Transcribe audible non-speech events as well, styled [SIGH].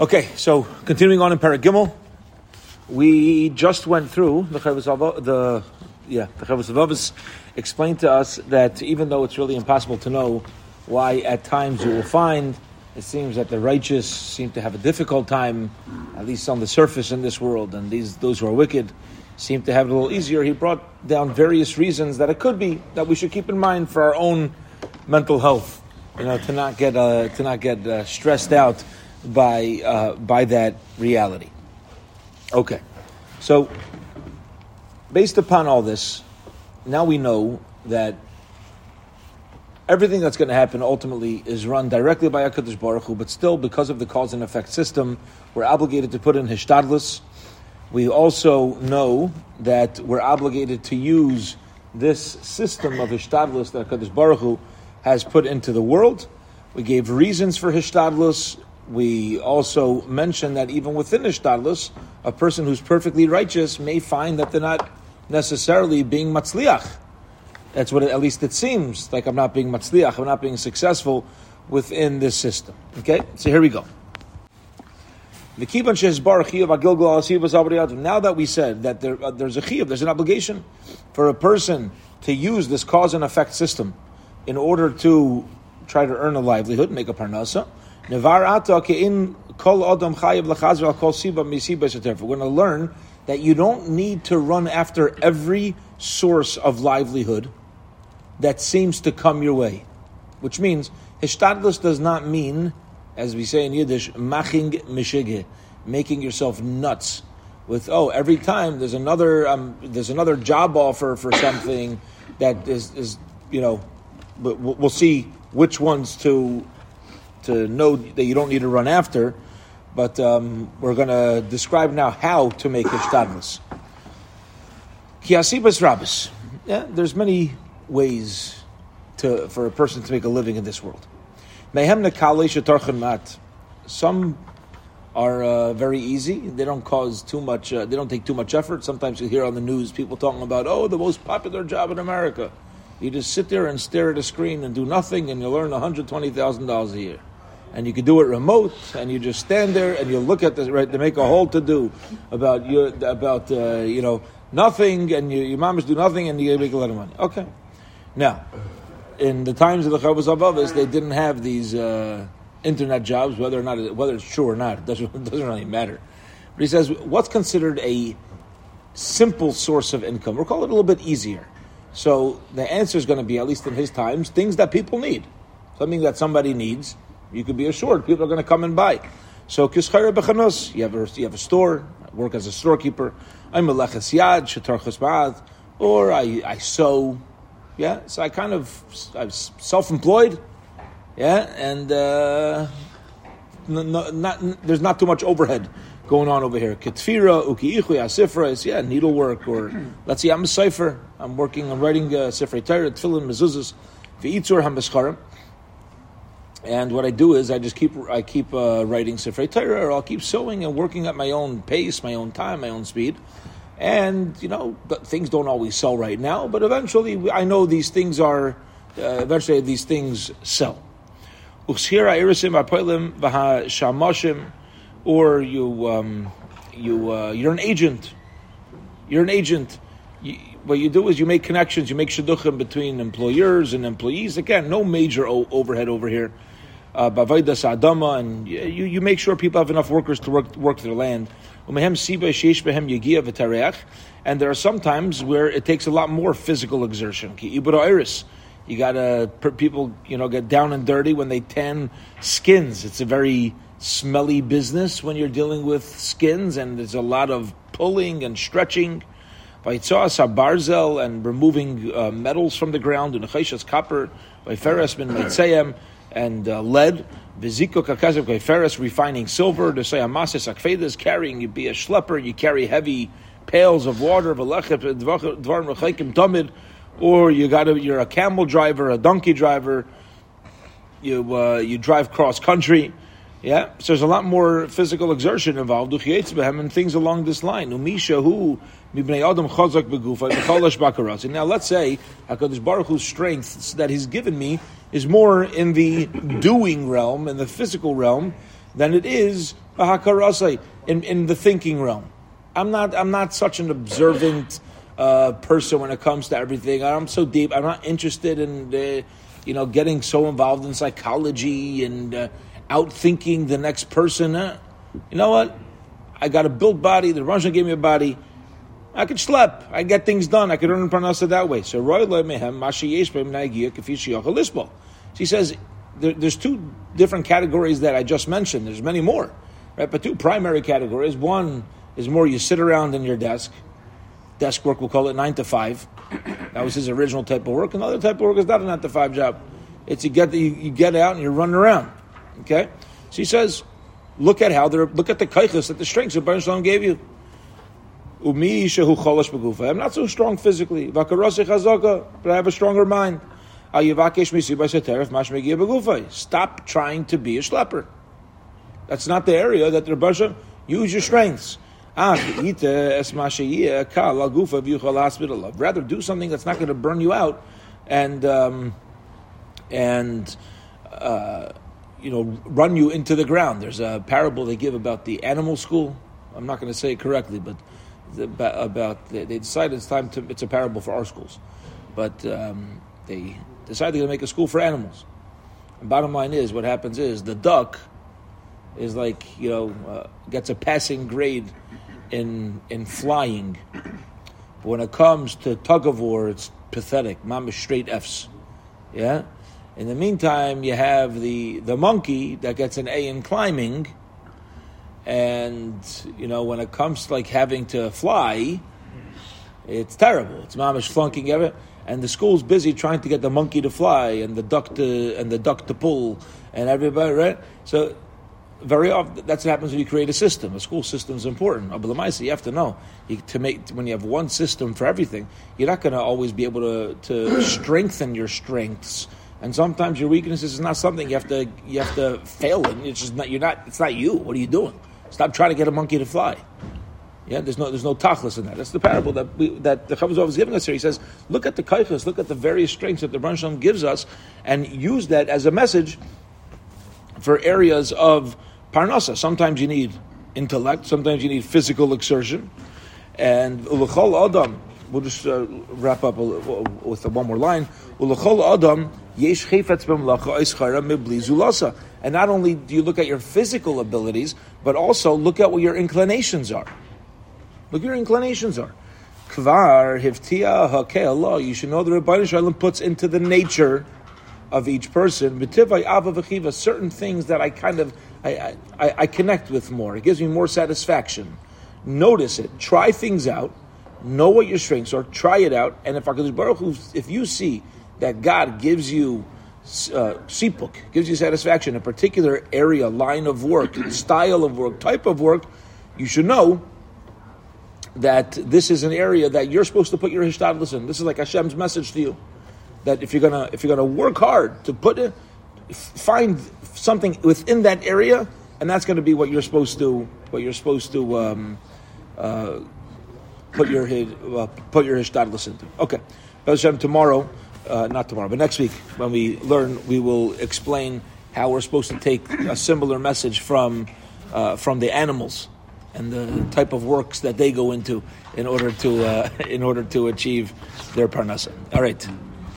Okay, so continuing on in Paragimel, we just went through the the yeah the explained to us that even though it's really impossible to know why at times you will find it seems that the righteous seem to have a difficult time, at least on the surface in this world, and these those who are wicked seem to have it a little easier. He brought down various reasons that it could be that we should keep in mind for our own mental health, you know, to not get uh, to not get uh, stressed out by uh, by that reality. Okay, so based upon all this, now we know that everything that's going to happen ultimately is run directly by Hakadosh Baruch Hu, but still, because of the cause and effect system, we're obligated to put in hishtadlus. We also know that we're obligated to use this system of hishtadlus that Hakadosh Baruch Hu has put into the world. We gave reasons for hishtadlus we also mentioned that even within the shtadlus, a person who's perfectly righteous may find that they're not necessarily being matzliach. That's what it, at least it seems like I'm not being matzliach, I'm not being successful within this system. Okay, so here we go. Now that we said that there, uh, there's a chiyuv, there's an obligation for a person to use this cause and effect system in order to try to earn a livelihood, make a parnasa. We're going to learn that you don't need to run after every source of livelihood that seems to come your way. Which means, hishtadlus does not mean, as we say in Yiddish, maching mishige, making yourself nuts with, oh, every time there's another, um, there's another job offer for something that is, is you know, we'll see which ones to to know that you don't need to run after, but um, we're going to describe now how to make ishtadlus. Kiasibas rabis. Yeah, there's many ways to, for a person to make a living in this world. Some are uh, very easy. They don't cause too much. Uh, they don't take too much effort. Sometimes you hear on the news people talking about, "Oh, the most popular job in America." You just sit there and stare at a screen and do nothing, and you learn one hundred twenty thousand dollars a year and you can do it remote, and you just stand there and you look at this. Right, they make a whole to do about your about uh, you know nothing, and you, your mamas do nothing, and you make a lot of money. Okay, now in the times of the Chovos HaLevavos, they didn't have these uh, internet jobs, whether or not whether it's true or not, it doesn't, [LAUGHS] doesn't really matter. But he says, what's considered a simple source of income? We'll call it a little bit easier. So the answer is going to be, at least in his times, things that people need, something that somebody needs you can be assured people are going to come and buy. So kischayra bechanos, you have a you have a store, work as a storekeeper. I'm a leches yad shatar chesbad, or I I sew. Yeah, so I kind of I'm self-employed. Yeah, and uh, no, no, not there's not too much overhead going on over here. Ketfira, ukiichu, asifra is yeah needlework, or [CLEARS THROAT] let's see, I'm a cipher. I'm working I'm writing uh, sifrei Torah, tefillin, mezuzahs, v'itzur hamischarim. And what I do is I just keep I keep uh, writing Sifrei Torah, or I'll keep sewing and working at my own pace, my own time, my own speed. And you know, things don't always sell right now, but eventually I know these things are. Uh, eventually, these things sell. Or you um, you uh, you're an agent. You're an agent. You, what you do is you make connections, you make shidduchim between employers and employees. Again, no major o- overhead over here bavaydas adama, and you, you make sure people have enough workers to work work their land. And there are some times where it takes a lot more physical exertion. You gotta people, you know, get down and dirty when they tan skins. It's a very smelly business when you're dealing with skins, and there's a lot of pulling and stretching. By barzel and removing uh, metals from the ground, and copper, by ferris bin and uh, lead. Viziko refining silver. To say amasis akfedas, carrying you be a schlepper, you carry heavy pails of water. tamid, or you got you're a camel driver, a donkey driver. You uh, you drive cross country. Yeah, so there's a lot more physical exertion involved, and things along this line. Umisha who now let's say Hakadosh Baruch Hu's strength that He's given me is more in the doing realm, in the physical realm, than it is in, in the thinking realm. I'm not, I'm not such an observant uh, person when it comes to everything. I'm so deep. I'm not interested in, you know, getting so involved in psychology and uh, outthinking the next person. Uh, you know what? I got a built body. The Russian gave me a body. I could schlep. I get things done. I could earn parnasa that way. So Roy mehem She says there, there's two different categories that I just mentioned. There's many more, right? But two primary categories. One is more you sit around in your desk. Desk work, we'll call it nine to five. [COUGHS] That was his original type of work. Another type of work is not a nine to five job. It's you get you, you get out and you're running around. Okay, so he says, look at how they're look at the kaichas that the strengths that Baruch Shalom gave you. Umi. I'm not so strong physically. But I have a stronger mind. Stop trying to be a schlepper. That's not the area that the Rebbe use your strengths. Rather do something that's not going to burn you out, and um, and uh, you know run you into the ground. There's a parable they give about the animal school. I'm not going to say it correctly, but about they decided it's time to. It's a parable for our schools, but um, they decided they're going to make a school for animals. And bottom line is, what happens is the duck is like you know uh, gets a passing grade in in flying. But when it comes to tug of war, it's pathetic. Mama straight Fs. Yeah. In the meantime, you have the the monkey that gets an A in climbing, and you know when it comes to like having to fly, it's terrible. It's mamish flunking everything, and the school's busy trying to get the monkey to fly and the duck to and the duck to pull and everybody right. So very often that's what happens when you create a system. A school system is important. But you have to know you, to make when you have one system for everything, you're not going to always be able to to [CLEARS THROAT] strengthen your strengths. And sometimes your weaknesses is not something you have to you have to fail in. It's just not you're not. It's not you. What are you doing? Stop trying to get a monkey to fly. Yeah, there's no there's no tachlis in that. That's the parable that we, that the Chavazov is giving us here. He says, look at the kaichas, look at the various strengths that the Ran gives us, and use that as a message for areas of parnasa. Sometimes you need intellect, sometimes you need physical exertion, and ulachol adam. We'll just uh, wrap up with one more line. And not only do you look at your physical abilities, but also look at what your inclinations are. Look at your inclinations are. Kvar hiftia Allah. You should know the Rebbeinu Shalom puts into the nature of each person. Certain things that I kind of I, I, I connect with more. It gives me more satisfaction. Notice it. Try things out. Know what your strengths are. Try it out. And if Baruch Hu, if you see that God gives you uh, sipuk, gives you satisfaction, a particular area, line of work, [CLEARS THROAT] style of work, type of work, you should know that this is an area that you're supposed to put your hishtadlus in. This is like Hashem's message to you that if you're gonna if you're gonna work hard to put it, find something within that area, and that's going to be what you're supposed to what you're supposed to um, uh, put your uh, put your hishtadlus into. Okay, Hashem, tomorrow, uh, not tomorrow, but next week when we learn, we will explain how we're supposed to take a similar message from uh, from the animals and the type of works that they go into in order to uh, [LAUGHS] in order to achieve their parnasa. All right.